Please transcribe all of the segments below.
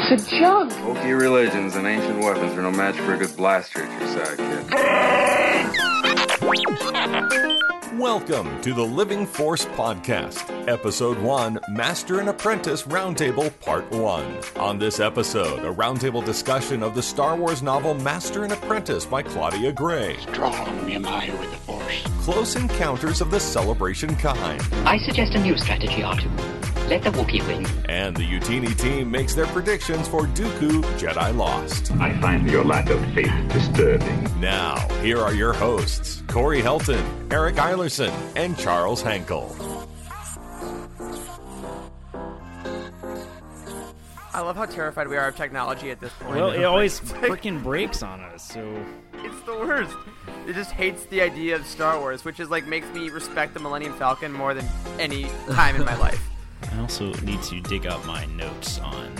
piece of junk. Wookiee religions and ancient weapons are no match for a good blaster at your side, kid. Welcome to the Living Force Podcast, Episode 1 Master and Apprentice Roundtable Part 1. On this episode, a roundtable discussion of the Star Wars novel Master and Apprentice by Claudia Gray. Strong am I with the Force. Close Encounters of the Celebration Kind. I suggest a new strategy, R2. Let the Wookiee win. And the Youtini team makes their predictions for Dooku Jedi Lost. I find your lack of faith disturbing. Now, here are your hosts Corey Helton, Eric Eilerson, and Charles Hankel. I love how terrified we are of technology at this point. Well, it always It's freaking breaks on us. So It's the worst. It just hates the idea of Star Wars, which is like makes me respect the Millennium Falcon more than any time in my life. I also need to dig up my notes on.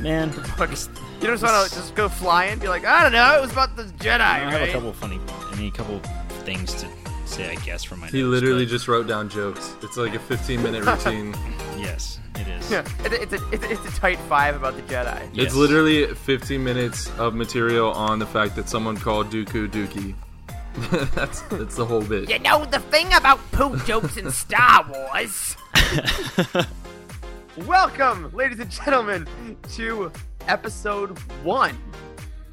Man, But just- you don't just want to just go flying and be like, I don't know, it was about the Jedi, I have right? a couple funny. I mean, a couple things to say, I guess, from my. He notes, literally but just wrote down jokes. It's like a 15 minute routine. Yes, it is. Yeah, it's a, it's, a, it's, a, it's a tight five about the Jedi. Yes. It's literally 15 minutes of material on the fact that someone called Dooku Dookie. that's that's the whole bit. You know the thing about poo jokes in Star Wars? Welcome, ladies and gentlemen, to episode one,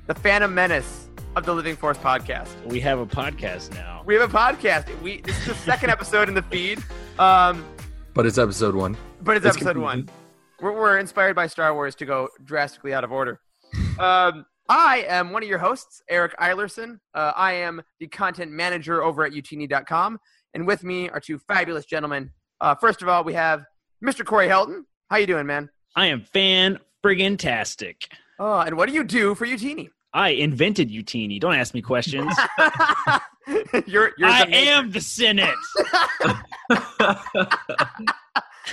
The Phantom Menace of the Living Force podcast. We have a podcast now. We have a podcast. We this is the second episode in the feed, um, But it's episode one. but it's It's episode confusing. one. We're, we're inspired by Star Wars to go drastically out of order. Um, I am one of your hosts, Eric Eilerson. Uh, I am the content manager over at youtini.com, and with me are two fabulous gentlemen. Uh, first of all, we have Mr. Corey Helton. How you doing, man? I am fan friggin' tastic. Oh, and what do you do for Youtini? I invented Youtini. Don't ask me questions. you're, you're I the am the Senate.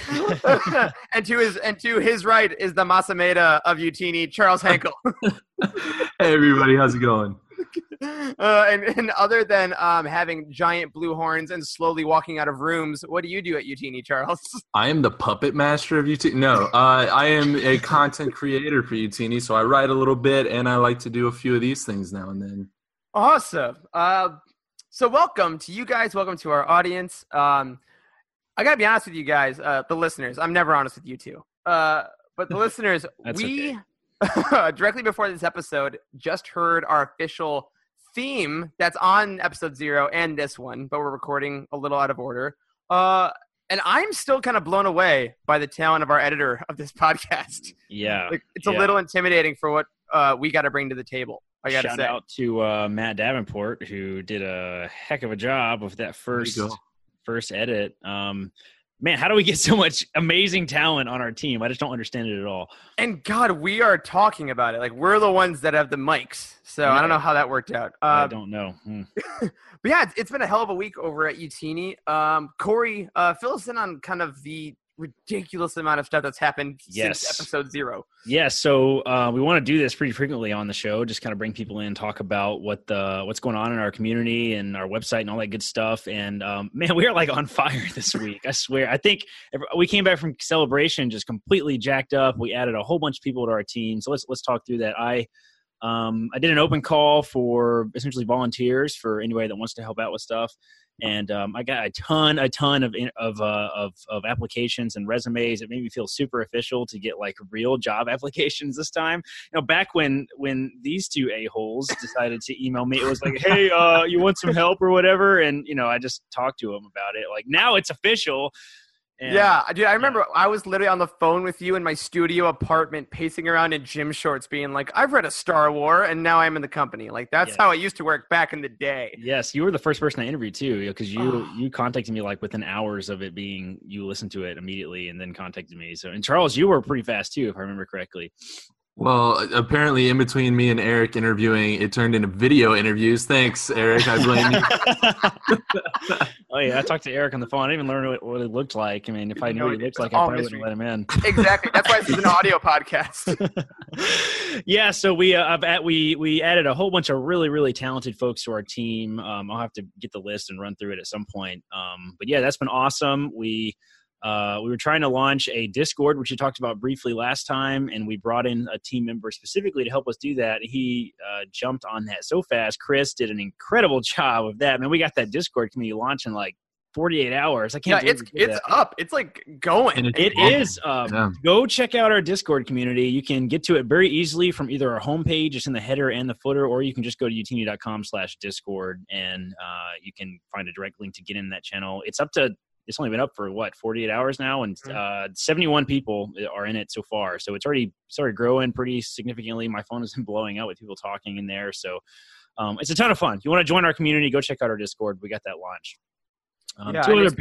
and to his and to his right is the Mas Amedda of Youtini, Charles Hankel. Hey everybody, how's it going? Uh, and, and other than um, having giant blue horns and slowly walking out of rooms, what do you do at Youtini, Charles? I am the puppet master of Youtini. No, uh, I am a content creator for Youtini, so I write a little bit and I like to do a few of these things now and then. Awesome. Uh, so welcome to you guys. Welcome to our audience. Um, I gotta be honest with you guys, uh, the listeners. I'm never honest with you two. Uh, but the listeners, we directly before this episode just heard our official theme that's on episode zero and this one, but we're recording a little out of order. Uh, and I'm still kind of blown away by the talent of our editor of this podcast. Yeah. Like, it's a little intimidating for what uh, we got to bring to the table. I gotta Shout say. out to uh, Matt Davenport who did a heck of a job with that first first edit. Um, man, how do we get so much amazing talent on our team? I just don't understand it at all. And God, we are talking about it. Like we're the ones that have the mics. So I don't know how that worked out. I Uh, don't know. Hmm. but yeah, it's, it's been a hell of a week over at Youtini. Um, Corey, uh, fill us in on kind of the ridiculous amount of stuff that's happened Yes. since episode zero. Yeah, so uh, we want to do this pretty frequently on the show. Just kind of bring people in, talk about what the what's going on in our community and our website and all that good stuff. And um, man, we are like on fire this week. I swear. I think we came back from celebration just completely jacked up. We added a whole bunch of people to our team. So let's let's talk through that. I um, I did an open call for essentially volunteers for anybody that wants to help out with stuff. And um, I got a ton, a ton of of, uh, of of applications and resumes. It made me feel super official to get like real job applications this time. You know, back when when these two a holes decided to email me, it was like, "Hey, uh, you want some help or whatever?" And you know, I just talked to them about it. Like now, it's official. And- yeah, dude, I remember I was literally on the phone with you in my studio apartment, pacing around in gym shorts, being like, "I've read a Star War, and now I'm in the company." Like that's Yeah. how it used to work back in the day. Yes, you were the first person I interviewed too, because you Oh. you contacted me like within hours of it being you listened to it immediately and then contacted me. So and Charles, you were pretty fast too, if I remember correctly. Well, apparently, in between me and Eric interviewing, it turned into video interviews. Thanks, Eric. I blame you. oh yeah, I talked to Eric on the phone. I didn't even learn what, what it looked like. I mean, if I knew what he it's looked like, I probably mystery. wouldn't let him in. Exactly. That's why this is an audio podcast. yeah, so we uh, I've at, we we added a whole bunch of really really talented folks to our team. Um, I'll have to get the list and run through it at some point. Um, but yeah, that's been awesome. We Uh, we were trying to launch a Discord, which you talked about briefly last time, and we brought in a team member specifically to help us do that. He uh, jumped on that so fast. Chris did an incredible job of that. Man, we got that Discord community launch in like 48 hours. I can't. believe it's it's that. up. It's like going. And It is. Um, Yeah. Go check out our Discord community. You can get to it very easily from either our homepage, it's in the header and the footer, or you can just go to youtini.com slash Discord and uh, you can find a direct link to get in that channel. It's up to, it's only been up for what, 48 hours now, and uh, 71 people are in it so far. So it's already started growing pretty significantly. My phone has been blowing up with people talking in there. So um, it's a ton of fun. If you want to join our community, go check out our Discord. We got that launch Um, Yeah, two other-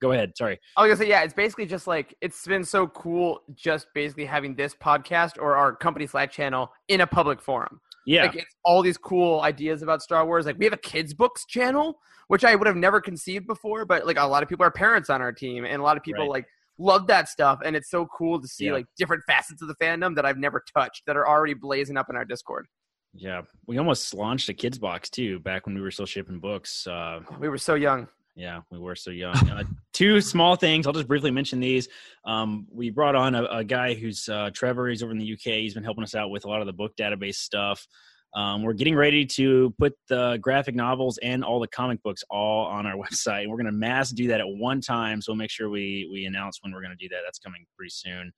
go ahead. Sorry. I was gonna say, yeah, it's basically just like it's been so cool, just basically having this podcast or our company Slack channel in a public forum. Yeah. Like it's all these cool ideas about Star Wars. Like we have a kids books channel, which I would have never conceived before, but like a lot of people are parents on our team, and a lot of people Right. like love that stuff, and it's so cool to see Yeah. like different facets of the fandom that I've never touched that are already blazing up in our Discord. Yeah, we almost launched a kids box too back when we were still shipping books. Uh, We were so young. Yeah, we were so young. Uh, two small things. I'll just briefly mention these. Um, we brought on a, a guy who's uh, Trevor. He's over in the UK. He's been helping us out with a lot of the book database stuff. Um, we're getting ready to put the graphic novels and all the comic books all on our website. And We're going to mass do that at one time, so we'll make sure we we announce when we're going to do that. That's coming pretty soon.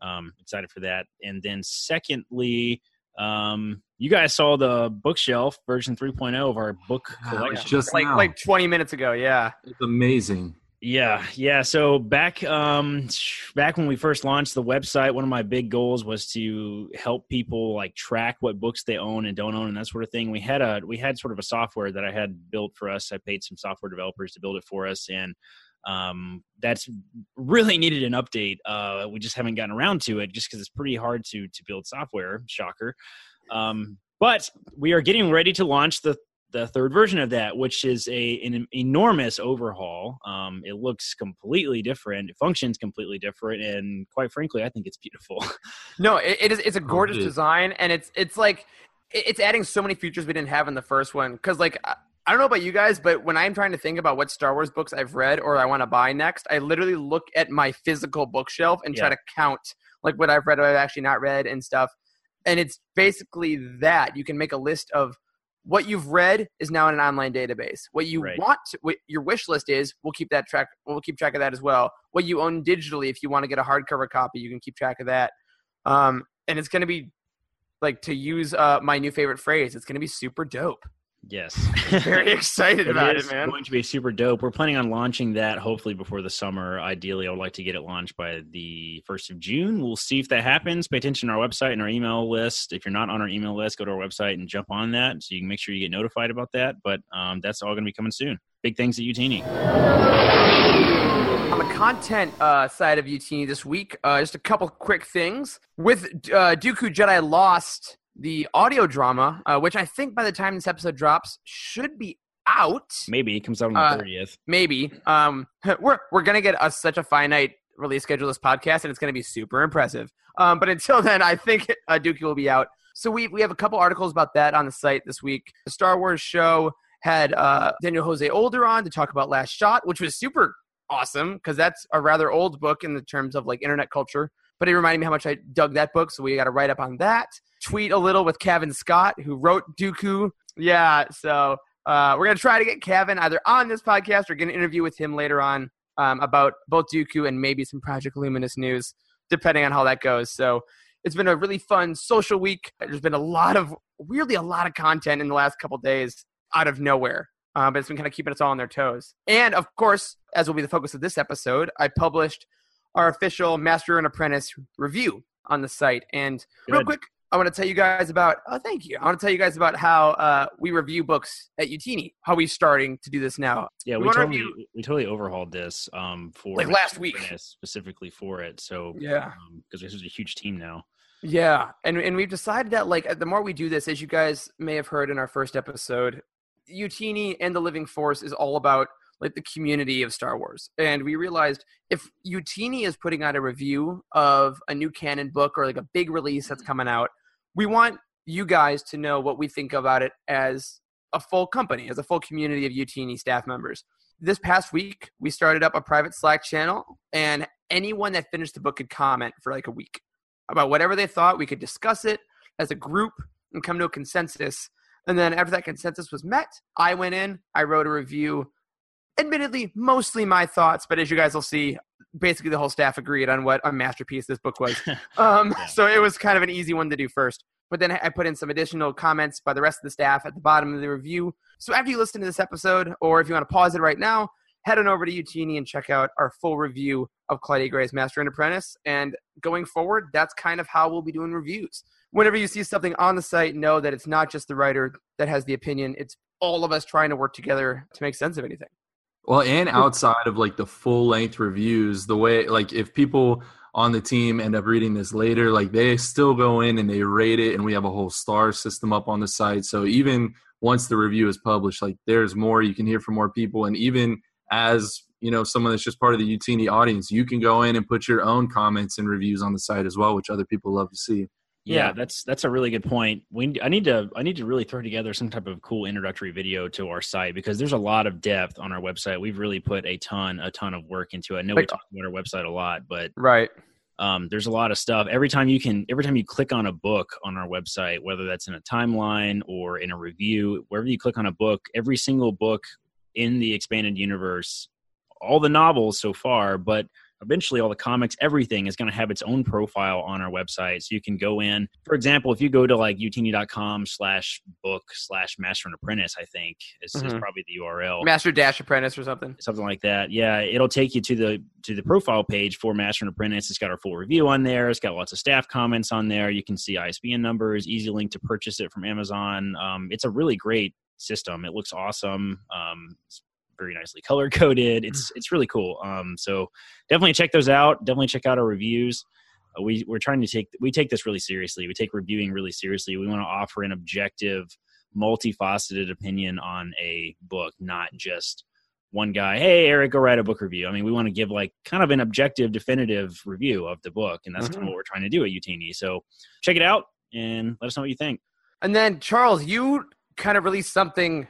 Um, excited for that. And then secondly, um, you guys saw the bookshelf version 3.0 of our book Wow, collection. just Like now. like 20 minutes ago, yeah. it's amazing. Yeah, yeah. So back um back when we first launched the website, one of my big goals was to help people like track what books they own and don't own and that sort of thing. We had a we had sort of a software that I had built for us. I paid some software developers to build it for us and um that's really needed an update. Uh we just haven't gotten around to it just cuz it's pretty hard to to build software, shocker. Um but we are getting ready to launch the the third version of that, which is a an enormous overhaul. Um, it looks completely different, it functions completely different, and quite frankly, I think it's beautiful. No, it, it is. It's a gorgeous it is. design, and it's it's like it's adding so many features we didn't have in the first one. Because like I, don't know about you guys, but when I'm trying to think about what Star Wars books I've read or I want to buy next, I literally look at my physical bookshelf and try to count like what I've read, what I've actually not read, and stuff. And it's basically that you can make a list of what you've read is now in an online database. What you Right. want, to, what your wish list is, we'll keep that track. We'll keep track of that as well. What you own digitally, if you want to get a hardcover copy, you can keep track of that. Um, and it's going to be like to use uh, my new favorite phrase. It's going to be super dope. Yes, Very excited about it, man. It's going to be super dope. We're planning on launching that hopefully before the summer. Ideally, I would like to get it launched by the first of June. We'll see if that happens. Pay attention to our website and our email list. If you're not on our email list, go to our website and jump on that so you can make sure you get notified about that. But um, that's all going to be coming soon. Big things at Youtini. On the content uh, side of UT this week, uh, just a couple quick things. With uh, Dooku Jedi Lost, the audio drama, uh, which I think by the time this episode drops should be out. Maybe it comes out on the Uh, 30th. Maybe. Um, we're we're gonna get a, such a finite release schedule this podcast, and it's gonna be super impressive. Um, but until then, I think uh, Dookie will be out. So we we have a couple articles about that on the site this week. The Star Wars show had uh, Daniel Jose Older on to talk about Last Shot, which was super awesome because that's a rather old book in the terms of like internet culture. But it reminded me how much I dug that book, so we got to write up on that. Tweet a little with Cavan Scott, who wrote Dooku. Yeah, so uh, we're gonna try to get Kevin either on this podcast or get an interview with him later on um, about both Dooku and maybe some Project Luminous news, depending on how that goes. So it's been a really fun social week. There's been a lot of weirdly a lot of content in the last couple days out of nowhere. Um, but it's been kind of keeping us all on their toes. And of course, as will be the focus of this episode, I published our official Master and Apprentice review on the site. And real quick, I want to tell you guys about. Oh, thank you. I want to tell you guys about how uh, we review books at Youtini. How we starting to do this now. Yeah, we we, totally review- we totally overhauled this um for Like last week. Specifically for it. So Yeah. because this is a huge team now. Yeah, and and we've decided that like the more we do this, as you guys may have heard in our first episode, Youtini and the Living Force is all about like the community of Star Wars, and we realized if Youtini is putting out a review of a new canon book or like a big release that's coming out, we want you guys to know what we think about it as a full company, as a full community of Youtini staff members. this past week, we started up a private Slack channel, and anyone that finished the book could comment for like a week about whatever they thought. We could discuss it as a group and come to a consensus. And then after that consensus was met, I went in, I wrote a review. Admittedly, mostly my thoughts, but as you guys will see, basically the whole staff agreed on what a masterpiece this book was. Um, Yeah. So it was kind of an easy one to do first. But then I put in some additional comments by the rest of the staff at the bottom of the review. So after you listen to this episode, or if you want to pause it right now, head on over to Youtini and check out our full review of Claudia Gray's Master and Apprentice. And going forward, that's kind of how we'll be doing reviews. Whenever you see something on the site, know that it's not just the writer that has the opinion, it's all of us trying to work together to make sense of anything. Well, and outside of like the full length reviews, the way like if people on the team end up reading this later, like they still go in and they rate it, and we have a whole star system up on the site. So even once the review is published, like there's more you can hear from more people, and even as you know, someone that's just part of the Youtini audience, you can go in and put your own comments and reviews on the site as well, which other people love to see. Yeah, Yeah. that's that's a really good point. We I need to I need to really throw together some type of cool introductory video to our site because there's a lot of depth on our website. We've really put a ton a ton of work into it. I know we talk about our website a lot, but Right. um, there's a lot of stuff. Every time you can, every time you click on a book on our website, whether that's in a timeline or in a review, wherever you click on a book, every single book in the expanded universe, all the novels so far, but eventually all the comics, everything is going to have its own profile on our website. So you can go in, for example, if you go to like youtini.com slash book slash master and apprentice, I think is, is Mhm. probably the URL Master Dash Apprentice or something. something like that. Yeah, it'll take you to the to the profile page for Master and Apprentice. It's got our full review on there. It's got lots of staff comments on there. You can see ISBN numbers, easy link to purchase it from Amazon. Um, it's a really great system. It looks awesome. Um, it's very nicely color coded. It's it's really cool. Um, so definitely check those out. Definitely check out our reviews. Uh, we we're trying to take we take this really seriously. We take reviewing really seriously. We want to offer an objective, multifaceted opinion on a book, not just one guy, hey Eric, go write a book review. I mean, we want to give like kind of an objective, definitive review of the book, and that's kind of what we're trying to do at Youtini. So check it out and let us know what you think. And then Charles, you kind of released something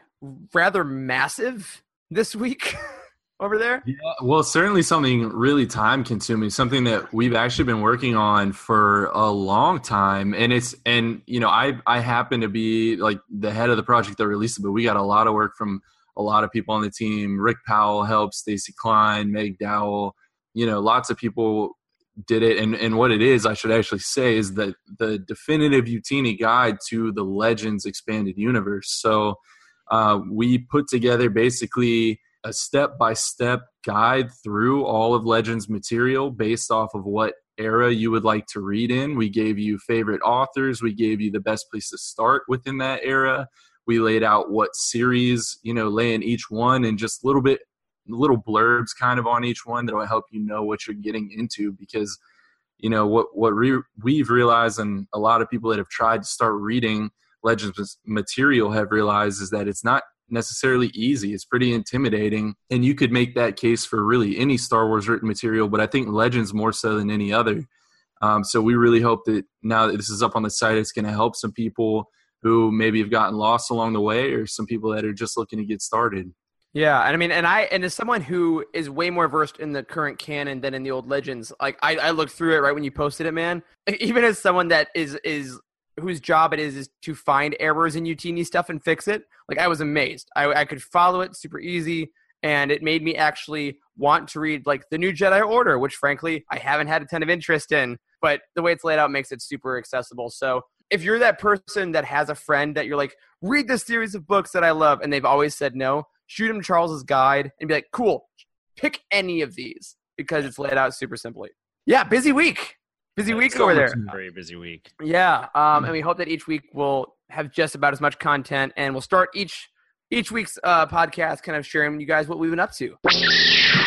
rather massive this week over there. Yeah, well, certainly something really time consuming, something that we've actually been working on for a long time. And it's, and, you know, I, I happen to be like the head of the project that released it, but we got a lot of work from a lot of people on the team. Rick Powell helped, Stacy Klein, Meg Dowell, you know, lots of people did it. And, and what it is, I should actually say, is that the definitive Youtini guide to the Legends expanded universe. So uh, we put together basically a step by step guide through all of Legends material based off of what era you would like to read in. We gave you favorite authors, we gave you the best place to start within that era. We laid out what series, you know, lay in each one and just little bit little blurbs kind of on each one that will help you know what you're getting into because you know what what re- we've realized and a lot of people that have tried to start reading legends material have realized is that it's not necessarily easy. It's pretty intimidating. And you could make that case for really any star wars written material but i think legends more so than any other. Um, so we really hope that now that this is up on the site it's going to help some people who maybe have gotten lost along the way or some people that are just looking to get started. Yeah, and I mean, and I, and as someone who is way more versed in the current canon than in the old legends, like I, I looked through it right when you posted it, man. Even as someone that is is whose job it is is to find errors in Youtini stuff and fix it, like I was amazed. I, I could follow it super easy, and it made me actually want to read like the new Jedi Order, which frankly I haven't had a ton of interest in, but the way it's laid out makes it super accessible. So if you're that person that has a friend that you're like, read this series of books that I love, and they've always said no, shoot him Charles's guide and be like, cool, pick any of these because it's laid out super simply. Yeah, busy week. Busy week so over there. Very busy week. Yeah, um, and we hope that each week we'll have just about as much content, and we'll start each each week's uh, podcast kind of sharing with you guys what we've been up to.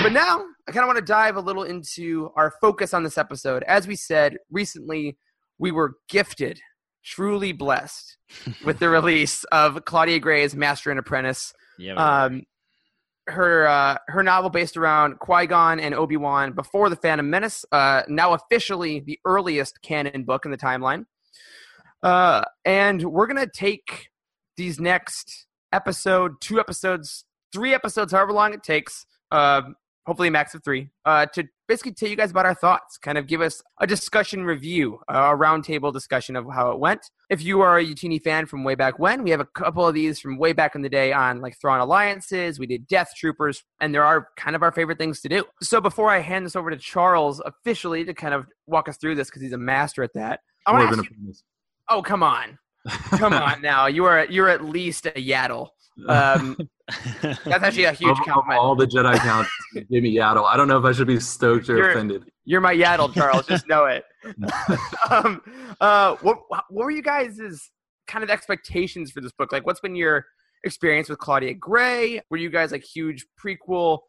But now I kind of want to dive a little into our focus on this episode. As we said recently, we were gifted, truly blessed, with the release of Claudia Gray's Master and Apprentice. Yeah. Um, her uh, her novel based around Qui Gon and Obi Wan before the Phantom Menace, uh, now officially the earliest canon book in the timeline. Uh, and we're gonna take these next episode, two episodes three episodes, however long it takes. Hopefully a max of three, uh, to basically tell you guys about our thoughts, kind of give us a discussion review, a roundtable discussion of how it went. If you are a Youtini fan from way back when, we have a couple of these from way back in the day on like Thrawn Alliances, we did Death Troopers, and there are kind of our favorite things to do. So before I hand this over to Charles officially to kind of walk us through this, because he's a master at that, I want to ask you, Oh, come on. Come on now. You are you're at least a Yaddle. Um, that's actually a huge Of- of all the Jedi counts, give me Yaddle. I don't know if I should be stoked or You're- offended. You're my Yaddle, Charles. Just know it. um, uh, what what were you guys' kind of expectations for this book? Like, what's been your experience with Claudia Gray? Were you guys like huge prequel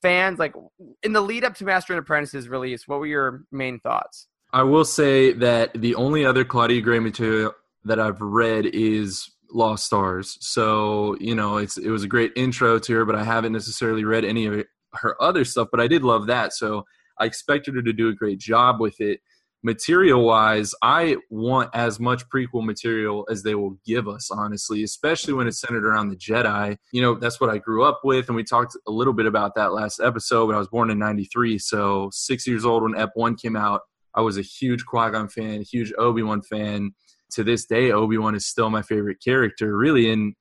fans? Like, in the lead up to Master and Apprentice's release, what were your main thoughts? I will say that the only other Claudia Gray material that I've read is Lost Stars. So, you know, it's it was a great intro to her, but I haven't necessarily read any of her other stuff, but I did love that. So I expected her to do a great job with it. Material wise, I want as much prequel material as they will give us, honestly, especially when it's centered around the Jedi. You know, that's what I grew up with, and we talked a little bit about that last episode, but I was born in 93, so six years old when Ep 1 came out. I was a huge Qui Gon fan, huge Obi Wan fan. To this day, Obi Wan is still my favorite character, really, in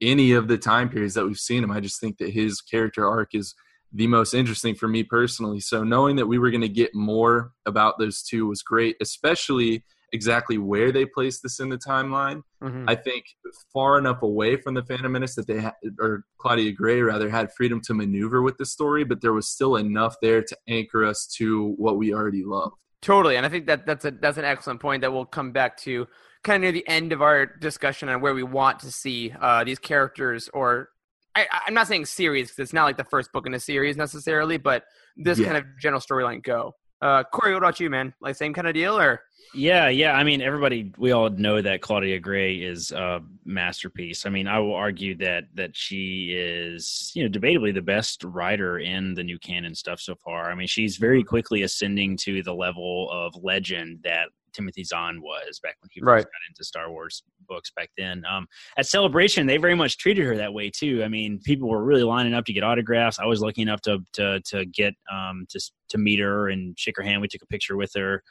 any of the time periods that we've seen him. I just think that his character arc is the most interesting for me personally. So knowing that we were going to get more about those two was great, especially exactly where they placed this in the timeline. Mm-hmm. I think far enough away from the Phantom Menace that they had, or Claudia Gray rather, had freedom to maneuver with the story, but there was still enough there to anchor us to what we already loved. Totally, and I think that that's a that's an excellent point that we'll come back to kind of near the end of our discussion on where we want to see uh, these characters. Or I, I'm not saying series because it's not like the first book in a series necessarily, but this Yeah. kind of general storyline go. Uh, Corey, what about you, man? Like same kind of deal, or Yeah, yeah. I mean, everybody, we all know that Claudia Gray is a masterpiece. I mean, I will argue that that she is, you know, debatably the best writer in the new canon stuff so far. I mean, she's very quickly ascending to the level of legend that Timothy Zahn was back when he first Right. got into Star Wars books back then. Um, at Celebration, they very much treated her that way too. I mean, people were really lining up to get autographs. I was lucky enough to to to get um, to to meet her and shake her hand. We took a picture with her.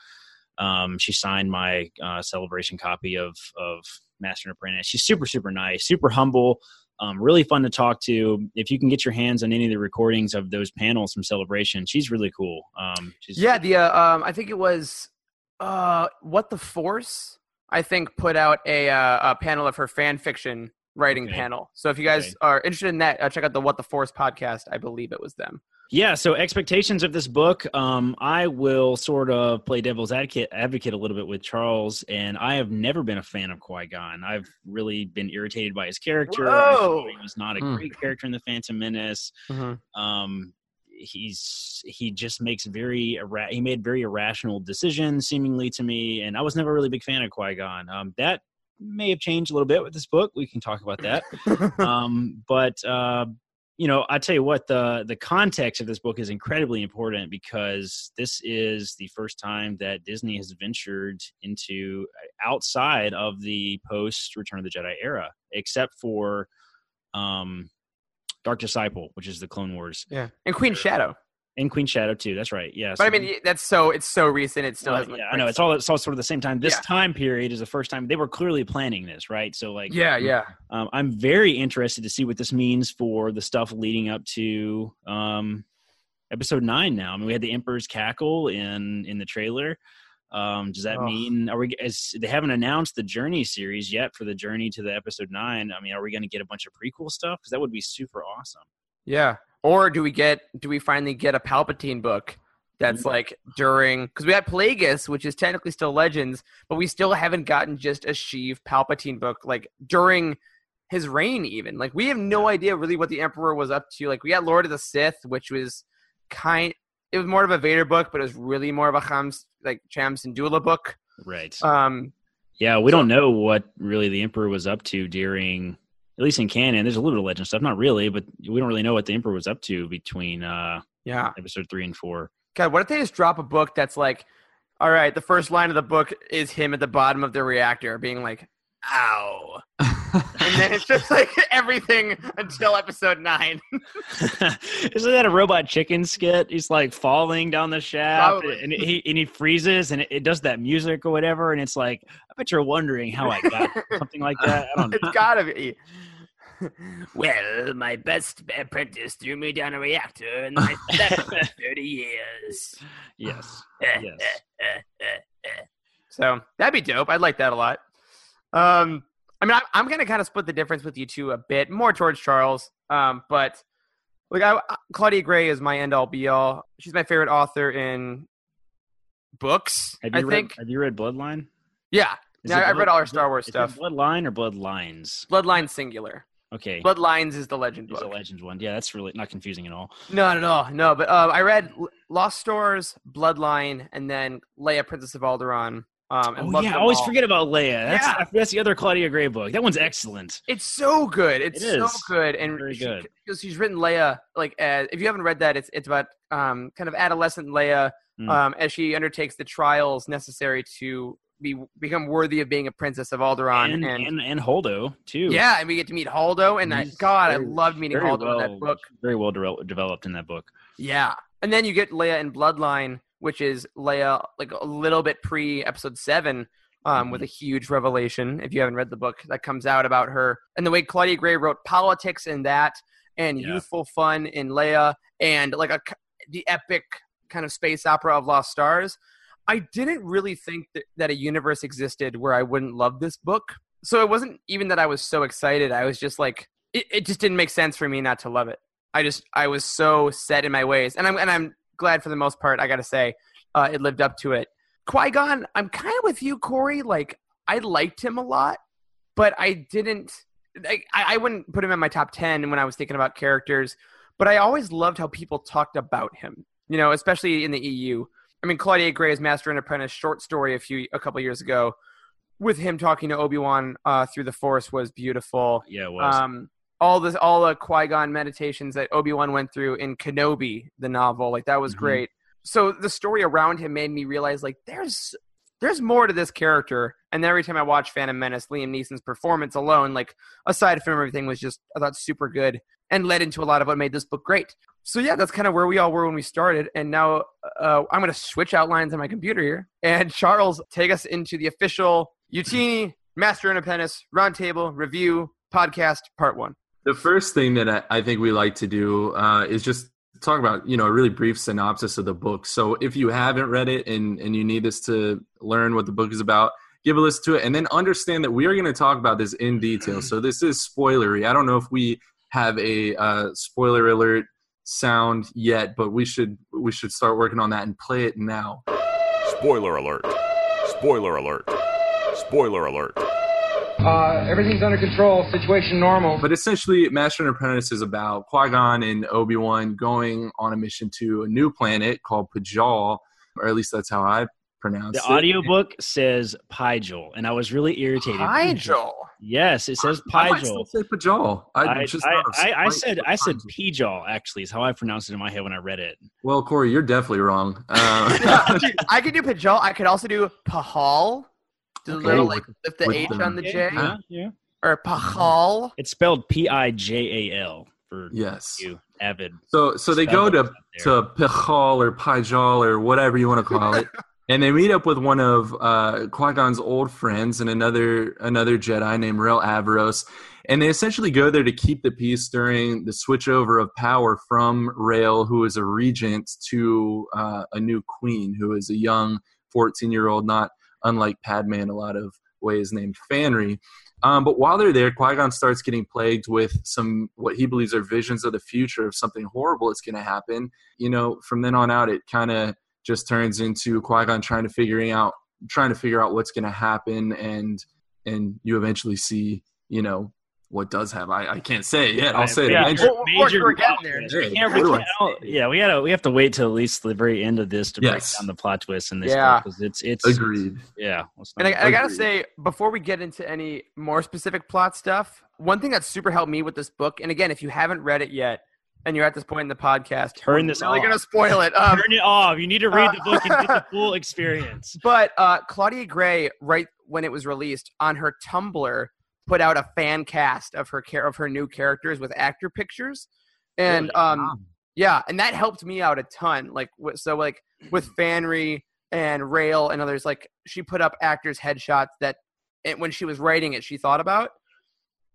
Um, she signed my uh, celebration copy of of Master and Apprentice. She's super super nice, super humble, um, really fun to talk to. If you can get your hands on any of the recordings of those panels from Celebration, she's really cool. Um, she's, yeah, the uh, um, I think it was uh, what the Force. I think put out a uh, a panel of her fan fiction writing Okay. panel. So if you guys Okay. are interested in that, uh, check out the What the Force podcast. I believe it was them. Yeah, so expectations of this book, um, I will sort of play devil's advocate, advocate a little bit with Charles, and I have never been a fan of Qui Gon. I've really been irritated by his character. Whoa. He was not a Hmm. great character in the Phantom Menace. Um, he's he just makes very irra- he made very irrational decisions, seemingly to me, and I was never really a big fan of Qui Gon. Um, that may have changed a little bit with this book. We can talk about that um, but uh, you know, I tell you what, the the context of this book is incredibly important because this is the first time that Disney has ventured into uh, outside of the post Return of the Jedi era, except for um, Dark Disciple, which is the Clone Wars, Yeah, and Queen Shadow. and Queen Shadow too. That's right. Yeah. But I mean, that's so it's so recent. It still well, hasn't. yeah, I know it's all it's all sort of the same time. This Yeah. time period is the first time they were clearly planning this, right? So like, Yeah, yeah. um, I'm very interested to see what this means for the stuff leading up to um, episode nine. Now, I mean, we had the Emperor's Cackle in in the trailer. Um, does that Oh. mean are we? As they haven't announced the Journey series yet for the Journey to the episode nine. I mean, are we going to get a bunch of prequel stuff? Because that would be super awesome. Yeah. Or do we get do we finally get a Palpatine book that's like during because we had Plagueis, which is technically still Legends, but we still haven't gotten just a Sheev Palpatine book like during his reign even. Like we have no idea really what the Emperor was up to. Like we got Lord of the Sith, which was kind it was more of a Vader book, but it was really more of a Chams like Cham Syndulla book. Right. Um Yeah, we don't know what really the Emperor was up to during, at least in canon. There's a little bit of legend stuff, not really, but we don't really know what the Emperor was up to between uh, yeah. episode three and four. God, what if they just drop a book that's like, all right, the first line of the book is him at the bottom of the reactor being like, ow. and then it's just like everything until episode nine. Isn't that a robot chicken skit? He's like falling down the shaft Probably. and he and he freezes and it, it does that music or whatever and it's like I bet you're wondering how I got something like that. I don't know. it's gotta be. Well, my best apprentice threw me down a reactor, and I slept for thirty years. Yes. Yes. So that'd be dope. I'd like that a lot. Um, I mean, I'm, I'm gonna kind of split the difference with you two a bit more towards Charles. Um, but like, I, I- Claudia Gray is my end all be all. She's my favorite author in books. Have I read think. have you read Bloodline? Yeah, Is I read all her Star Wars stuff. Bloodline or Bloodlines? Bloodline singular. Okay. Bloodlines is the legend It's a book. Legends one. Yeah, that's really not confusing at all. Not at all. No, but uh, I read Lost Stars, Bloodline, and then Leia, Princess of Alderaan. Um, and Oh yeah, I always all. forget about Leia. That's Yeah. that's the other Claudia Gray book. That one's excellent. It's so good. It's It so good, and Very she- good. because she's written Leia like as, if you haven't read that, it's it's about um, kind of adolescent Leia Mm. um, as she undertakes the trials necessary to be become worthy of being a princess of Alderaan. And, and and Holdo too. yeah, and we get to meet Holdo, and I, God, very- I loved meeting Holdo in that book. Very well de- developed in that book. Yeah, and then you get Leia in Bloodline, which is Leia like a little bit pre Episode Seven, um, with a huge revelation. If you haven't read the book, that comes out about her and the way Claudia Gray wrote politics in that, and Yeah. youthful fun in Leia, and like a the epic kind of space opera of Lost Stars. I didn't really think that, that a universe existed where I wouldn't love this book. So it wasn't even that I was so excited. I was just like, it, it just didn't make sense for me not to love it. I just I was so set in my ways, and I'm and I'm glad for the most part. I got to say, uh, it lived up to it. Qui Gon, I'm kind of with you, Corey. Like I liked him a lot, but I didn't. I, I wouldn't put him in my top ten when I was thinking about characters. But I always loved how people talked about him. You know, especially in the EU. I mean, Claudia Gray's Master and Apprentice short story a few a couple years ago, with him talking to Obi Wan uh, through the Force was beautiful. Yeah, it was. Um, all this, all the Qui Gon meditations that Obi Wan went through in Kenobi, the novel, like that was Mhm. great. So the story around him made me realize, like, there's there's more to this character. And every time I watch Phantom Menace, Liam Neeson's performance alone, like aside from everything, was just I thought super good and led into a lot of what made this book great. So yeah, that's kind of where we all were when we started. And now uh, I'm going to switch outlines on my computer here, and Charles take us into the official Youtini Master and Apprentice Roundtable Review Podcast Part One. The first thing that I, I think we like to do uh, is just talk about you know a really brief synopsis of the book. So if you haven't read it and and you need this to learn what the book is about, give a listen to it, and then understand that we are going to talk about this in detail. So this is spoilery. I don't know if we have a uh, spoiler alert sound yet, but we should we should start working on that and play it now. Spoiler alert. Spoiler alert. Spoiler alert. Uh, everything's under control. Situation normal. But essentially, Master and Apprentice is about Qui Gon and Obi Wan going on a mission to a new planet called Pajal, or at least that's how I pronounce the it. The audiobook says Pygel, and I was really irritated. Nigel. Yes, it says I might still say Pajal. I, I, just I, not a I, I spite said for I said Pijal actually is how I pronounced it in my head when I read it. Well, Corey, you're definitely wrong. Uh, I could do Pajal. I could also do Pahal. Do Okay. little like lift the With H the- on the J, Yeah, yeah. or Pahal. It's spelled P I J A L for yes. you avid. So, so they go to to Pajal or Pajal or whatever you want to call it, and they meet up with one of uh, Qui Gon's old friends and another another Jedi named Rael Averross, and they essentially go there to keep the peace during the switchover of power from Rael, who is a regent, to uh, a new queen, who is a young fourteen year old, not unlike Padme in a lot of ways, named Fanry. Um, but while they're there, Qui Gon starts getting plagued with some what he believes are visions of the future of something horrible that's going to happen. You know, from then on out, it kind of just turns into Qui Gon trying to figuring out trying to figure out what's going to happen, and and you eventually see, you know, what does have. I, I can't say it yet. I'll say it Yeah. eventually. Well, we're- Major we're getting there. Hey, We can't- we do I can't- yeah, we gotta we have to wait till at least the very end of this to break Yes. down the plot twist in this Yeah. because it's it's Agreed. Yeah, And not- I, I gotta say, before we get into any more specific plot stuff, one thing that super helped me with this book, and again, if you haven't read it yet, and you're at this point in the podcast, Turn we're this really off. gonna spoil it. Um, Turn it off. You need to read the book and get the full experience. but uh, Claudia Gray, right when it was released on her Tumblr, put out a fan cast of her care of her new characters with actor pictures, and Really? um, Wow. yeah, and that helped me out a ton. Like so, like with Fanry and Rael and others, like she put up actors' headshots that when she was writing it, she thought about.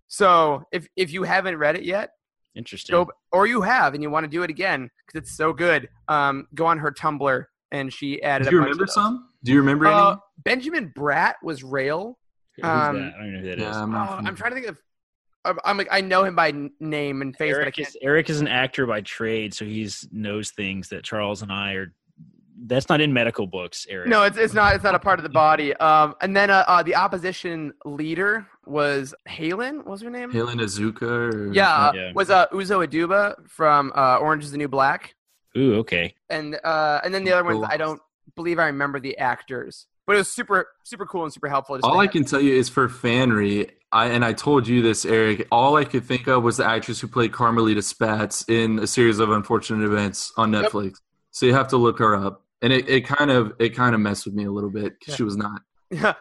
So if if you haven't read it yet, Interesting. go or you have and you want to do it again because it's so good, um, go on her Tumblr and she added. Do you remember some? Do you remember any? Uh, Benjamin Bratt was Rael. Who's um, that? I don't know who that is. yeah, I'm Oh, I'm trying to think of. I'm- I'm like I know him by name and face, but I Eric can't. is Eric is an actor by trade, so he's knows things that Charles and I are. That's not in medical books, Eric. No, it's it's not. It's not a part of the body. Um, and then uh, uh the opposition leader was Halen. What was her name? Helen Azuka? Or, Yeah, uh, Yeah. was uh Uzo Aduba from uh, Orange Is the New Black, Ooh, okay. and uh, and then the other ones I don't believe I remember the actors, but it was super super cool and super helpful. Just All I have- can tell you is for Fanry, I and I told you this, Eric. All I could think of was the actress who played Carmelita Spatz in a series of unfortunate events on Yep. Netflix. So you have to look her up, and it, it kind of it kind of messed with me a little bit because Yeah. she was not.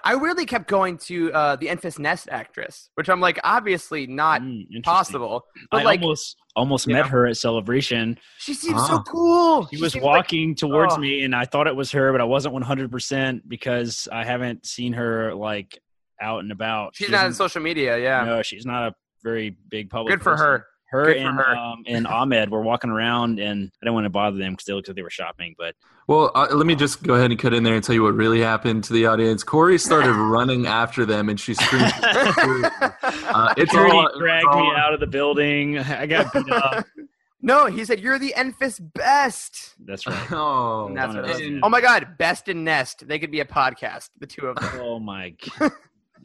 I really kept going to uh, the Enfys Nest actress, which I'm like obviously not Mm, possible, but I like almost almost you met her at Celebration. she seems so cool. She was seems like- walking towards oh. me, and I thought it was her, but I wasn't 100 percent because I haven't seen her like out and about. she's She not on social media. Yeah, No, she's not a very big public. good for person. her. Her Good for and her. um and Ahmed were walking around, and I didn't want to bother them because they looked like they were shopping. But Well, uh, let me just go ahead and cut in there and tell you what really happened to the audience. Corey started running after them, and she screamed. uh, it's Security all, dragged it's me out of the building. I got beat up. no, he said you're the Enfys best. That's right. Oh, that's what it. And- Oh my god, best in Nest. They could be a podcast, the two of them. Oh my. g-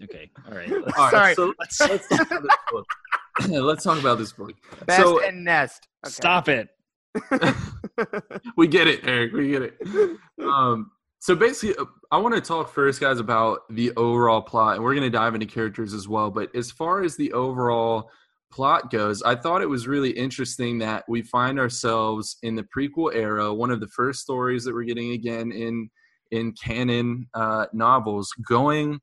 Okay. All right. Let's, All right, Sorry. so let's, let's talk about this book. let's talk about this book. Best so in Nest. Okay. Stop it. we get it, Eric. We get it. Um, so basically, uh, I want to talk first, guys, about the overall plot, and we're going to dive into characters as well. But as far as the overall plot goes, I thought it was really interesting that we find ourselves in the prequel era. One of the first stories that we're getting again in in canon uh, novels, going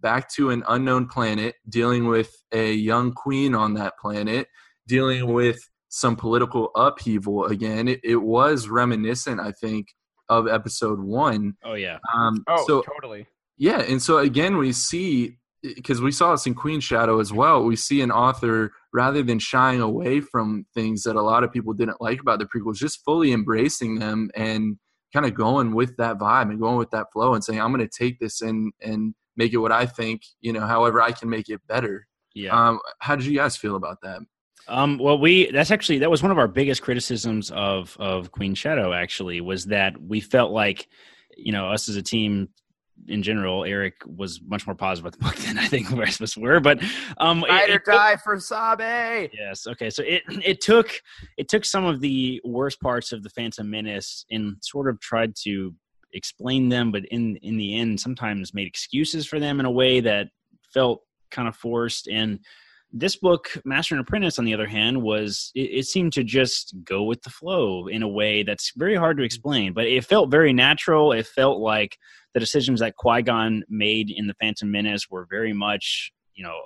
back to an unknown planet, dealing with a young queen on that planet, dealing with some political upheaval again. It, it was reminiscent, I think, of episode one. Oh yeah. Um, Oh, so totally. yeah, and so again, we see because we saw this in Queen Shadow as well. We see an author rather than shying away from things that a lot of people didn't like about the prequels, just fully embracing them and kind of going with that vibe and going with that flow and saying, "I'm going to take this and and make it what I think, you know, however I can make it better." Yeah. Um, how did you guys feel about that? Um, well, we that's actually that was one of our biggest criticisms of of Queen Shadow. Actually, was that we felt like, you know, us as a team in general, Eric was much more positive about the book than I think the rest of us were. But um, it- Ride or it took- die for Sabe. Yes. Okay. So it it took it took some of the worst parts of the Phantom Menace and sort of tried to explain them, but in in the end, sometimes made excuses for them in a way that felt kind of forced. And this book, Master and Apprentice, on the other hand, was it, it seemed to just go with the flow in a way that's very hard to explain, but it felt very natural. It felt like the decisions that Qui Gon made in the Phantom Menace were very much, you know,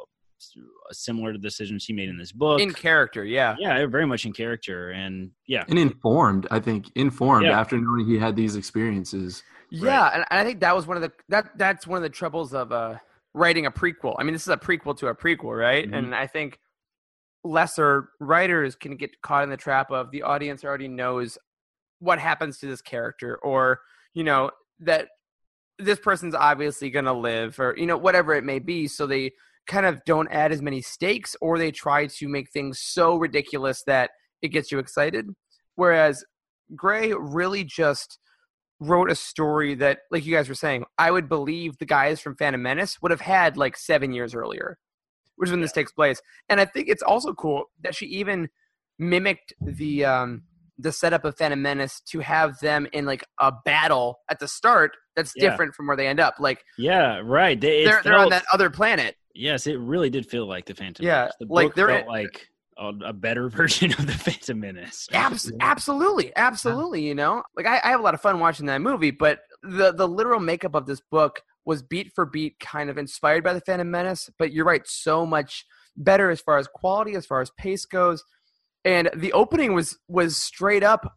similar to the decisions he made in this book. In character, yeah. yeah, they're very much in character, and yeah, And informed, I think, informed Yeah. after knowing he had these experiences. Yeah, and and I think that was one of the that that's one of the troubles of uh writing a prequel. I mean, this is a prequel to a prequel, right? Mhm. And I think lesser writers can get caught in the trap of the audience already knows what happens to this character or, you know, that this person's obviously going to live or you know whatever it may be, so they kind of don't add as many stakes or they try to make things so ridiculous that it gets you excited. Whereas Gray really just wrote a story that, like you guys were saying, I would believe the guys from Phantom Menace would have had like seven years earlier, which is when this takes place. And I think it's also cool that she even mimicked the um, the setup of Phantom Menace to have them in like a battle at the start that's Yeah. different from where they end up. Like yeah, right. They, they're, they're on that other planet. Yes, it really did feel like the Phantom. Yeah, Menace. the like they're in- like a, a better version of the Phantom Menace. Abs- absolutely, absolutely. You know, like I, I have a lot of fun watching that movie, but the the literal makeup of this book was beat for beat kind of inspired by the Phantom Menace. But you're right, so much better as far as quality, as far as pace goes. And the opening was was straight up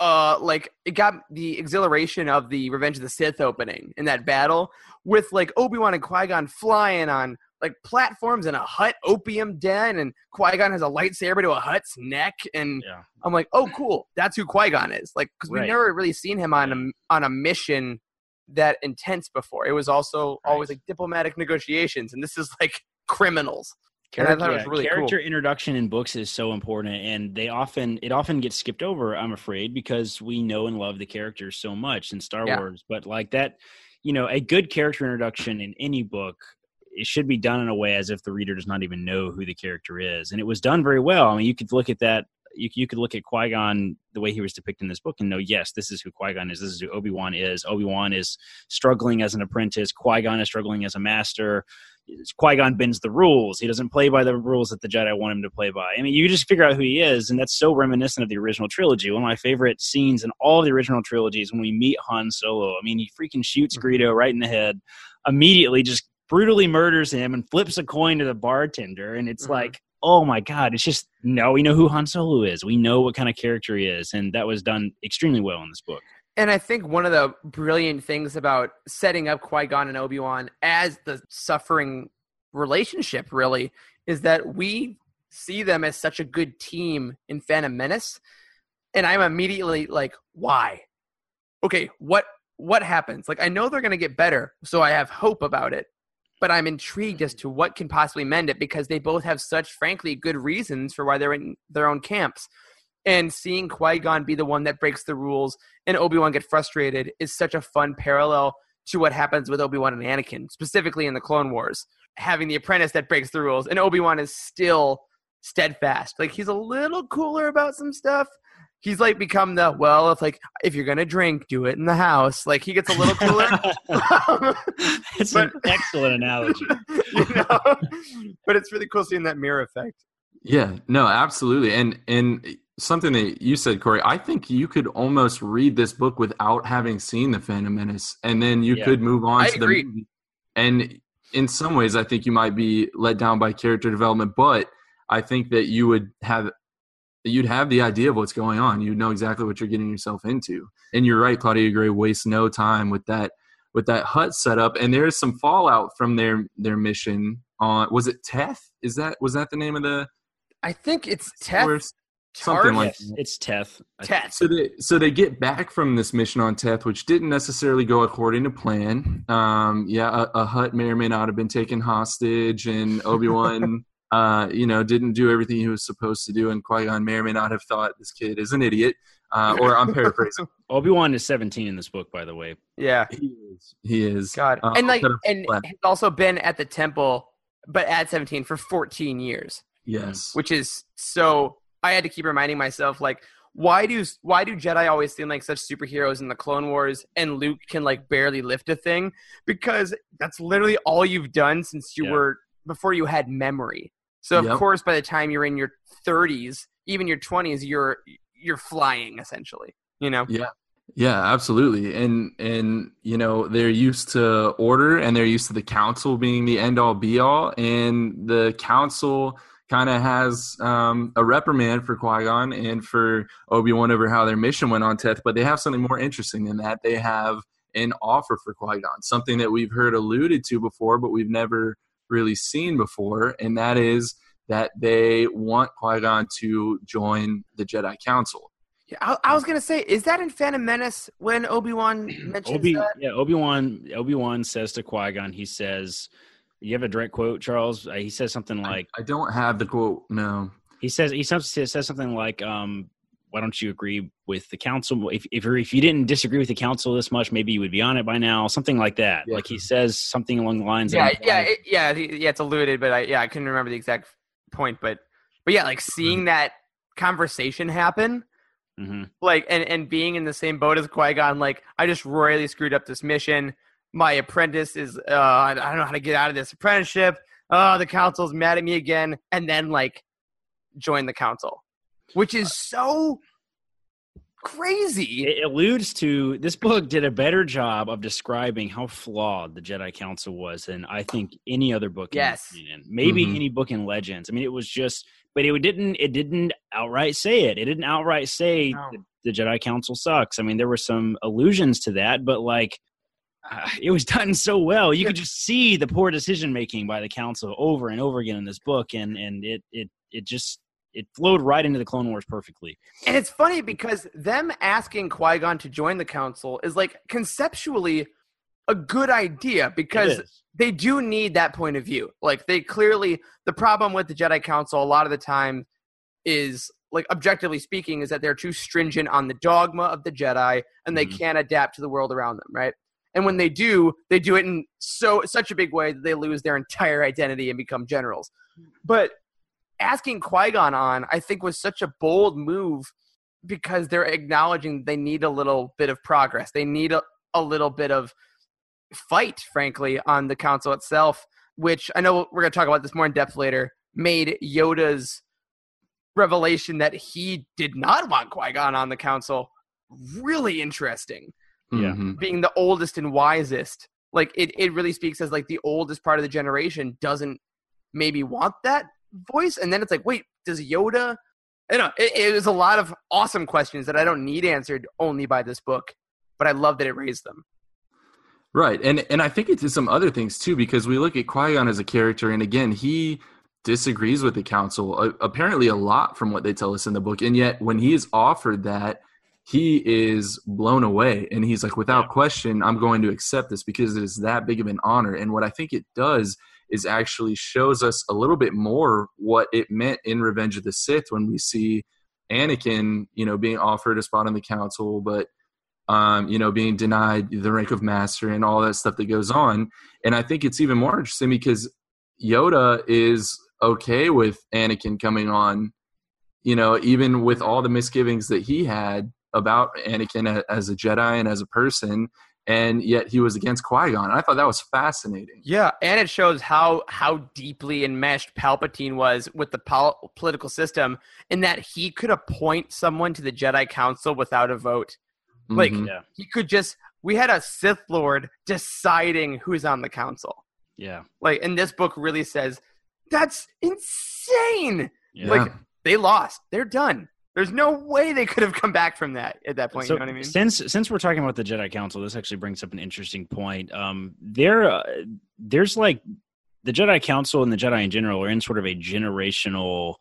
uh like it got the exhilaration of the Revenge of the Sith opening in that battle with like Obi-Wan and Qui-Gon flying on like platforms in a Hutt opium den and Qui-Gon has a lightsaber to a Hutt's neck and Yeah. I'm like, "Oh cool. That's who Qui-Gon is." Like cuz we've Right. never really seen him on a on a mission that intense before. It was also always like diplomatic negotiations and this is like criminals. Character, was really cool. introduction in books is so important, and they often it often gets skipped over. I'm afraid because we know and love the characters so much in Star Yeah. Wars. But like that, you know, a good character introduction in any book it should be done in a way as if the reader does not even know who the character is, and it was done very well. I mean, you could look at that. You, you could look at Qui Gon the way he was depicted in this book and know, yes, this is who Qui Gon is. This is who Obi Wan is. Obi Wan is struggling as an apprentice. Qui Gon is struggling as a master. Qui Gon bends the rules. He doesn't play by the rules that the Jedi want him to play by. I mean, you just figure out who he is, and that's so reminiscent of the original trilogy. One of my favorite scenes in all the original trilogies when we meet Han Solo. I mean, he freaking shoots mm-hmm. Greedo right in the head, immediately just brutally murders him, and flips a coin to the bartender, and it's Mhm. like. Oh my God! It's just no. We know who Han Solo is. We know what kind of character he is, and that was done extremely well in this book. And I think one of the brilliant things about setting up Qui Gon and Obi Wan as the suffering relationship, really, is that we see them as such a good team in Phantom Menace, and I'm immediately like, why? Okay, what what happens? Like, I know they're going to get better, so I have hope about it. But I'm intrigued as to what can possibly mend it because they both have such, frankly, good reasons for why they're in their own camps. And seeing Qui Gon be the one that breaks the rules and Obi Wan get frustrated is such a fun parallel to what happens with Obi Wan and Anakin, specifically in the Clone Wars. Having the apprentice that breaks the rules, and Obi Wan is still steadfast. Like he's a little cooler about some stuff. He's like become the well, if like if you're gonna drink, do it in the house. Like he gets a little cooler. it's But- an excellent analogy. you know? But it's really cool seeing that mirror effect. Yeah, no, absolutely. And and something that you said, Corey, I think you could almost read this book without having seen the Phantom Menace, and then you Yeah. could move on I to agree. the movie. And in some ways, I think you might be let down by character development, but I think that you would have you'd have the idea of what's going on. You'd know exactly what you're getting yourself into. And you're right, Claudia Gray wastes no time with that with that Hutt setup. And there is some fallout from their their mission on was it Teth? Is that was that the name of the I think it's Teth. or something like Yes, it's Teth. Teth. so they so they get back from this mission on Teth, which didn't necessarily go according to plan. Um, yeah, a, a Hutt may or may not have been taken hostage, and Obi Wan, uh, you know, didn't do everything he was supposed to do, and Qui Gon may or may not have thought this kid is an idiot. Uh, or I'm paraphrasing. Obi Wan is 17 in this book, by the way. Yeah. he is. He is. God. Uh, and like and flat. he's also been at the temple but at 17 for 14 years. yes. which is so I had to keep reminding myself like why do why do Jedi always seem like such superheroes in the Clone Wars and Luke can like barely lift a thing because that's literally all you've done since you Yeah. were before you had memory. So of Yep. course by the time you're in your 30s, even your 20s you're you're flying essentially, you know. Yeah. Yeah, absolutely. And and you know, they're used to order and they're used to the council being the end all be all and the council kind of has um, a reprimand for Qui-Gon and for Obi-Wan over how their mission went on Teth, but they have something more interesting than that. They have an offer for Qui-Gon, something that we've heard alluded to before but we've never really seen before, and that is that they want Qui-Gon to join the Jedi Council. Yeah, I, I was gonna say, is that in Phantom Menace when Obi Wan mentions Obi, that? yeah, Obi Wan. Obi Wan says to Qui Gon, he says, "You have a direct quote, Charles." Uh, he says something like, I don't have the quote. No. he says he says, says something like, um, "Why don't you agree with the council? If if, you're, if you didn't disagree with the council this much, maybe you would be on it by now." Something like that. Yeah. Like he says something along the lines. yeah, of, yeah, it, yeah, yeah. It's alluded, but I yeah, I couldn't remember the exact point. But but yeah, like seeing that conversation happen, hmm like and and being in the same boat as Qui Gon, like I just royally screwed up this mission. My apprentice is uh, I don't know how to get out of this apprenticeship. Oh, the council's mad at me again, and then like join the council, which is so crazy. It alludes to this book did a better job of describing how flawed the Jedi Council was than I think any other book. Yes. in, maybe Mhm. any book in Legends. I mean, it was just, but it didn't. It didn't outright say it. It didn't outright say No. the, the Jedi Council sucks. I mean, there were some allusions to that, but like. Uh, it was done so well. You could just see the poor decision making by the council over and over again in this book, and and it it it just it flowed right into the Clone Wars perfectly. And it's funny because them asking Qui Gon to join the council is like conceptually a good idea because they do need that point of view. Like they clearly the problem with the Jedi Council a lot of the time is like objectively speaking is that they're too stringent on the dogma of the Jedi and they Mhm. can't adapt to the world around them, right? And when they do, they do it in so such a big way that they lose their entire identity and become generals. But asking Qui-Gon on, I think was such a bold move because they're acknowledging they need a little bit of progress. They need a, a little bit of fight, frankly, on the council itself, which I know we're going to talk about this more in depth later, made Yoda's revelation that he did not want Qui Gon on the council really interesting. Yeah. Mhm. Being the oldest and wisest, like it, it really speaks as like the oldest part of the generation doesn't maybe want that voice. And then it's like, wait, does Yoda? I don't know. It, it was a lot of awesome questions that I don't need answered only by this book, but I love that it raised them. Right, and and I think it did some other things too because we look at Qui Gon as a character, and again, he disagrees with the council uh, apparently a lot from what they tell us in the book, and yet when he is offered that, he is blown away, and he's like, without question, I'm going to accept this because it is that big of an honor. And what I think it does is actually shows us a little bit more what it meant in Revenge of the Sith when we see Anakin, you know, being offered a spot on the council, but um, you know, being denied the rank of master and all that stuff that goes on. And I think it's even more interesting because Yoda is okay with Anakin coming on, you know, even with all the misgivings that he had about Anakin as a Jedi and as a person, and yet he was against Qui Gon. I thought that was fascinating. Yeah, and it shows how how deeply enmeshed Palpatine was with the pol- political system, in that he could appoint someone to the Jedi Council without a vote. Like Mhm. Yeah. he could just. We had a Sith Lord deciding who's on the council. Yeah. Like, and this book really says that's insane. Yeah. Like they lost. They're done. There's no way they could have come back from that at that point. So you know what I mean? since since we're talking about the Jedi Council, this actually brings up an interesting point. Um, there, uh, there's like the Jedi Council and the Jedi in general are in sort of a generational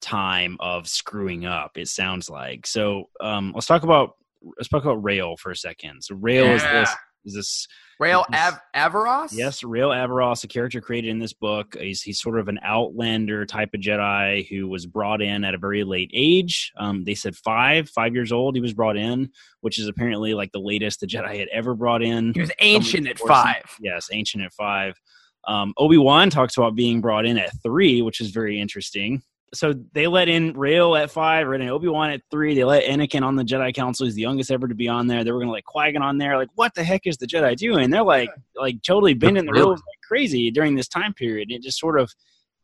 time of screwing up. It sounds like so. Um, let's talk about let's talk about Rael for a second. So Rael is this is this Rael Av- Averross. Yes, Rael Averross, a character created in this book. He's, he's sort of an outlander type of Jedi who was brought in at a very late age. Um, they said five, five years old. He was brought in, which is apparently like the latest the Jedi had ever brought in. He was ancient at five. Yes, ancient at five. Um, Obi Wan talks about being brought in at three, which is very interesting. So they let in Rael at five, let in Obi Wan at three. They let Anakin on the Jedi Council. He's the youngest ever to be on there. They were gonna let Qui Gon on there. Like, what the heck is the Jedi doing? They're like, like totally bending the Really? rules like crazy during this time period. It just sort of,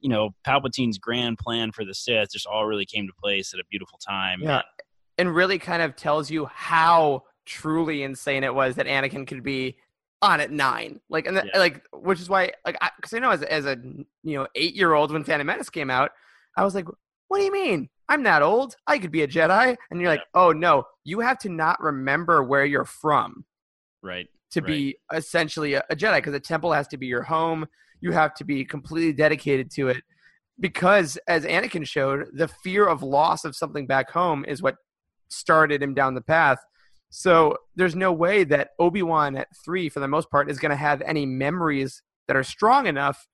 you know, Palpatine's grand plan for the Sith just all really came to place at a beautiful time. Yeah. And really kind of tells you how truly insane it was that Anakin could be on at nine. Like, and the, Yeah. like, which is why, like, because I, know as, as a, you know, eight year old when Phantom Menace came out, I was like, what do you mean? I'm not old. I could be a Jedi. And you're like, oh, no, you have to not remember where you're from Right. to be essentially a, a Jedi because the temple has to be your home. You have to be completely dedicated to it because, as Anakin showed, the fear of loss of something back home is what started him down the path. So there's no way that Obi Wan at three, for the most part, is going to have any memories that are strong enough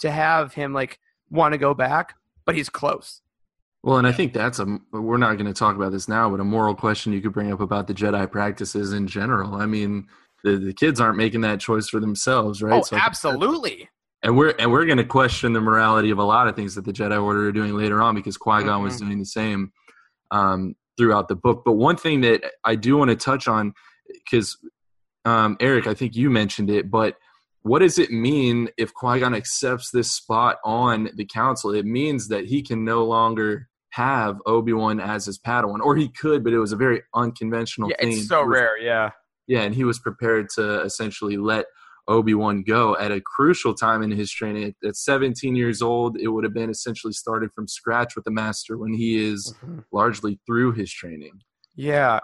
to have him like want to go back. But he's close. Well, and I think that's a we're not going to talk about this now, but a moral question you could bring up about the Jedi practices in general. I mean, the, the kids aren't making that choice for themselves, right? Oh, So absolutely. and we're and we're going to question the morality of a lot of things that the Jedi Order are doing later on because Qui Gon was doing the same um, throughout the book. But one thing that I do want to touch on because um, Eric, I think you mentioned it, but what does it mean if Qui Gon accepts this spot on the council? It means that he can no longer have Obi Wan as his Padawan, or he could, but it was a very unconventional Yeah, thing. it's so He was- rare. Yeah. Yeah, and he was prepared to essentially let Obi Wan go at a crucial time in his training. At, at 17 years old, it would have been essentially started from scratch with the master when he is mm-hmm. largely through his training. Yeah.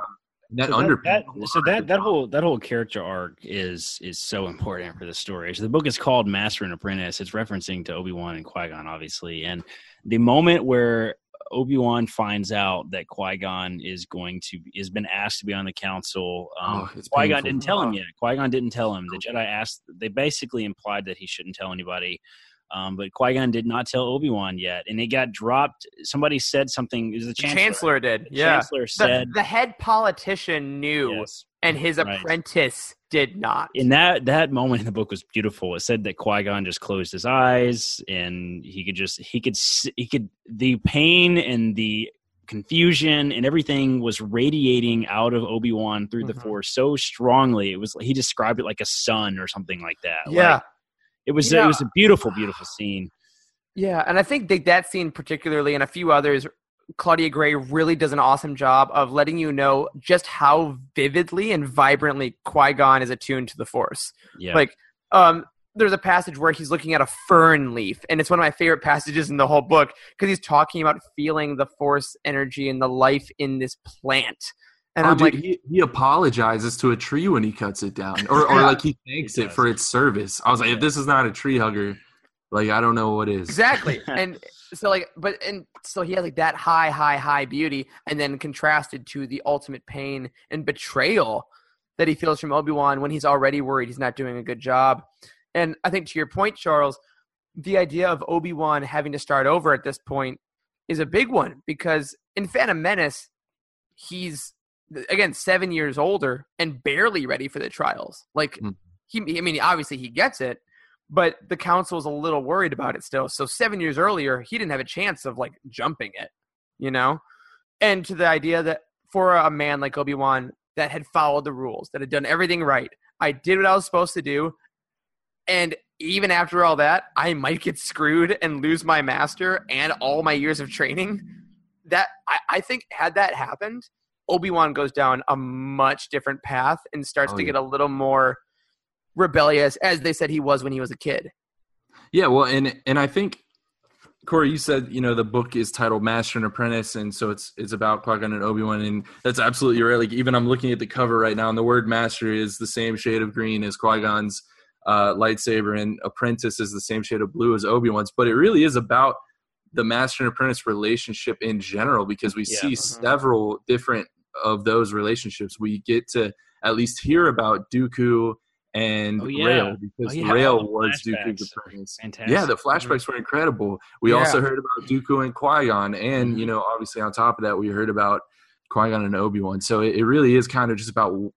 That so that, that- so that that whole that whole character arc is is so important for the story. So the book is called Master and Apprentice. It's referencing to Obi Wan and Qui Gon, obviously, and the moment where Obi Wan finds out that Qui Gon is going to has been asked to be on the council. Um, Oh, Qui Gon didn't tell him yet. Qui Gon didn't tell him. The Jedi asked. They basically implied that he shouldn't tell anybody. Um, but Qui Gon did not tell Obi Wan yet, and it got dropped. Somebody said something. It was the The chancellor. chancellor, did. The yeah. chancellor said, the head politician knew, yes. and his Right. apprentice did not. in that that moment in the book was beautiful. It said that Qui Gon just closed his eyes and he could just he could he could the pain and the confusion and everything was radiating out of Obi Wan through the Mhm. Force so strongly. It was he described it like a sun or something like that. yeah. Like, it was Yeah. it was a beautiful beautiful scene. Yeah, and I think that that scene particularly and a few others, Claudia Gray really does an awesome job of letting you know just how vividly and vibrantly Qui Gon is attuned to the Force. Yeah, Like, um, there's a passage where he's looking at a fern leaf, and it's one of my favorite passages in the whole book because he's talking about feeling the Force energy and the life in this plant. And oh, I'm dude, like, he, he apologizes to a tree when he cuts it down, or, or Yeah. like he thanks it for its service. I was like, if this is not a tree hugger, like I don't know what is. Exactly. and so like but and so he has like that high, high, high beauty and then contrasted to the ultimate pain and betrayal that he feels from Obi-Wan when he's already worried he's not doing a good job. And I think to your point, Charles, the idea of Obi-Wan having to start over at this point is a big one because in Phantom Menace, he's again seven years older and barely ready for the trials. Like Mhm. he, I mean, obviously he gets it, but the council council's a little worried about it still. So seven years earlier, he didn't have a chance of like jumping it, you know. And to the idea that for a man like Obi Wan that had followed the rules, that had done everything right, I did what I was supposed to do, and even after all that, I might get screwed and lose my master and all my years of training. That I, I think had that happened, Obi Wan goes down a much different path and starts Oh, to yeah. get a little more rebellious, as they said he was when he was a kid. Yeah, well, and and I think Corey, you said you know the book is titled Master and Apprentice, and so it's it's about Qui Gon and Obi Wan, and that's absolutely right. Like even I'm looking at the cover right now, and the word Master is the same shade of green as Qui Gon's uh, lightsaber, and Apprentice is the same shade of blue as Obi Wan's. But it really is about the Master and Apprentice relationship in general, because we Yeah. see Mhm. several different of those relationships. We get to at least hear about Dooku and Oh, yeah. Rael because Oh, yeah. Rael The was Dooku's flashbacks. apprentice. Fantastic. Yeah, the flashbacks were incredible. We Yeah. also heard about Dooku and Qui Gon, and Mhm. you know, obviously on top of that, we heard about Qui Gon and Obi Wan. So it, it really is kind of just about w-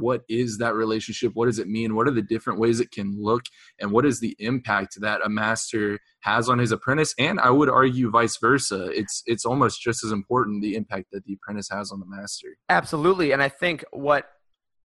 what is that relationship? What does it mean? What are the different ways it can look? And what is the impact that a master has on his apprentice? And I would argue vice versa. It's it's almost just as important the impact that the apprentice has on the master. Absolutely, and I think what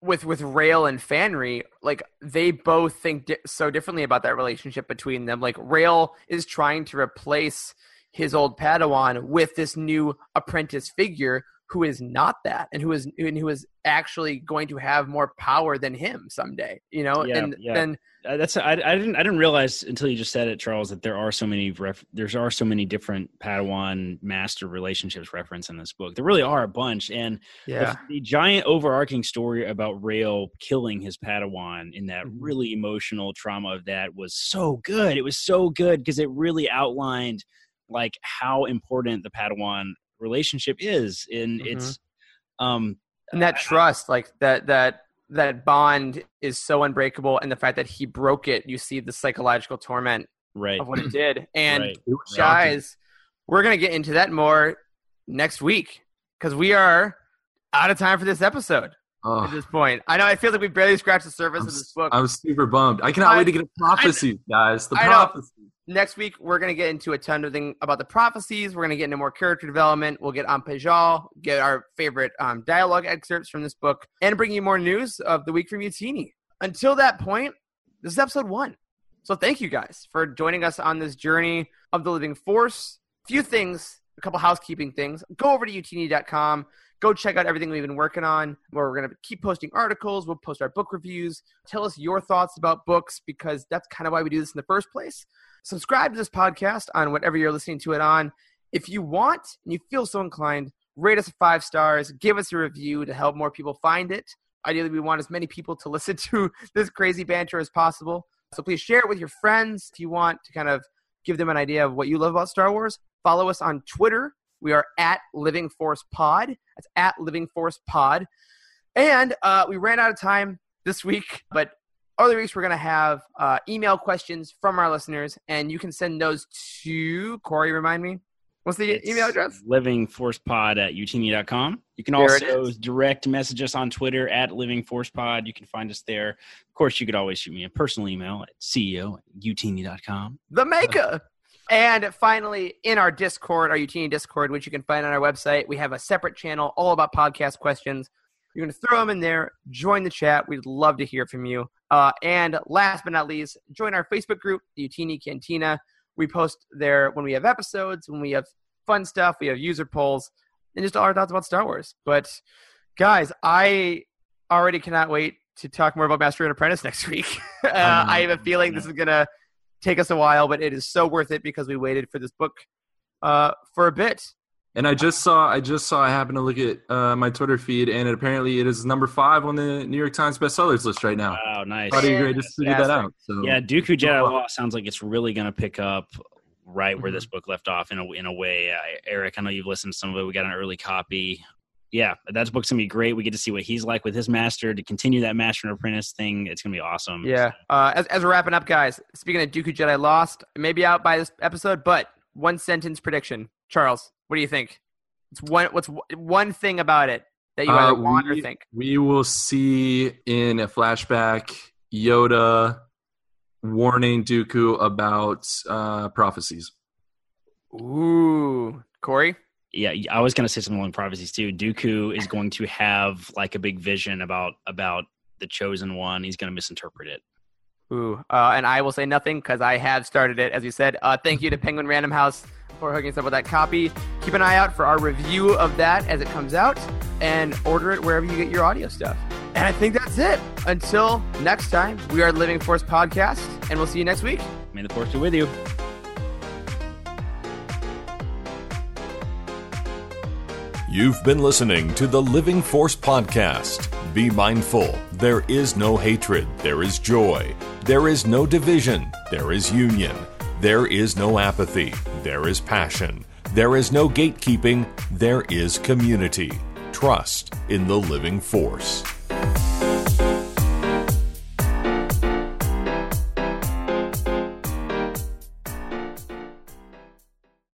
with with Rael and Fanry, like they both think di- so differently about that relationship between them. Like Rael is trying to replace his old Padawan with this new apprentice figure who is not that and who is and who is actually going to have more power than him someday. You know, Yeah, and yeah. then Uh, that's I, I didn't I didn't realize until you just said it, Charles, that there are so many ref, there's are so many different Padawan master relationships referenced in this book. There really are a bunch, and the, the giant overarching story about Rael killing his Padawan in that Mhm. really emotional trauma of that was so good. It was so good because it really outlined like how important the Padawan relationship is, and Mhm. it's um and that trust like that that that bond is so unbreakable and the fact that he broke it you see the psychological torment right of what it did and right. It was shocking. guys we're gonna get into that more next week because we are out of time for this episode Oh, at this point i know i feel like we barely scratched the surface I'm, of this book I'm super bummed. I cannot I- wait to get a prophecy, guys. The I know. prophecy. Next week we're going to get into a ton of thing about the prophecies we're going to get into more character development we'll get on Pijal, get our favorite um, dialogue excerpts from this book and bring you more news of the week from Youtini until that point this is episode one. So thank you guys for joining us on this journey of the living force. A few things, a couple housekeeping things. Go over to youtini.com. Go check out everything we've been working on. Where we're going to keep posting articles. We'll post our book reviews. Tell us your thoughts about books because that's kind of why we do this in the first place. Subscribe to this podcast on whatever you're listening to it on. If you want and you feel so inclined, rate us five stars. Give us a review to help more people find it. Ideally, we want as many people to listen to this crazy banter as possible. So please share it with your friends if you want to kind of give them an idea of what you love about Star Wars. Follow us on Twitter. We are at Living Force Pod. That's at Living Force Pod. And uh, we ran out of time this week, but other weeks we're going to have uh, email questions from our listeners, and you can send those to Corey. Remind me, what's the It's email address? livingforcepod at youtini.com. You can also direct message us on Twitter at livingforcepod. You can find us there. Of course, you could always shoot me a personal email at ceo at youtini.com. the maker. And finally, in our Discord, our Youtini Discord, which you can find on our website, we have a separate channel all about podcast questions. You're going to throw them in there, join the chat. We'd love to hear from you. Uh, and last but not least, join our Facebook group, the Youtini Cantina. We post there when we have episodes, when we have fun stuff, we have user polls, and just all our thoughts about Star Wars. But guys, I already cannot wait to talk more about Master and Apprentice next week. uh, I have a feeling this is going to take us a while, but it is so worth it because we waited for this book uh, for a bit. And I just saw, I just saw, I happened to look at uh, my Twitter feed, and it, apparently it is number five on the New York Times bestsellers list right now. Wow, nice. Thought you just figured that out. So Yeah, Dooku Jedi Lost sounds like it's really going to pick up right where this Mm-hmm. book left off in a in a way. Uh, Eric, I know you've listened to some of it. We got an early copy. Yeah, that book's gonna be great. We get to see what he's like with his master to continue that master and apprentice thing. It's gonna be awesome. Yeah. Uh, as, as we're wrapping up, guys, speaking of Dooku Jedi Lost, maybe out by this episode, but one sentence prediction. Charles, what do you think? It's one. What's one thing about it that you either Uh, want or we- think? We will see in a flashback Yoda warning Dooku about uh, prophecies. Ooh, Corey. Yeah. I was gonna say something along prophecies too. Dooku is going to have like a big vision about about the chosen one. He's gonna misinterpret it. Ooh, uh, and I will say nothing because I have started it, as you said. Uh, thank you to Penguin Random House for hooking us up with that copy. Keep an eye out for our review of that as it comes out, and order it wherever you get your audio stuff. And I think that's it. Until next time, we are Living Force Podcast, and we'll see you next week. May the force be with you. You've been listening to the Living Force Podcast. Be mindful there is no hatred, there is joy. There is no division, there is union. There is no apathy, there is passion. There is no gatekeeping, there is community. Trust in the Living Force.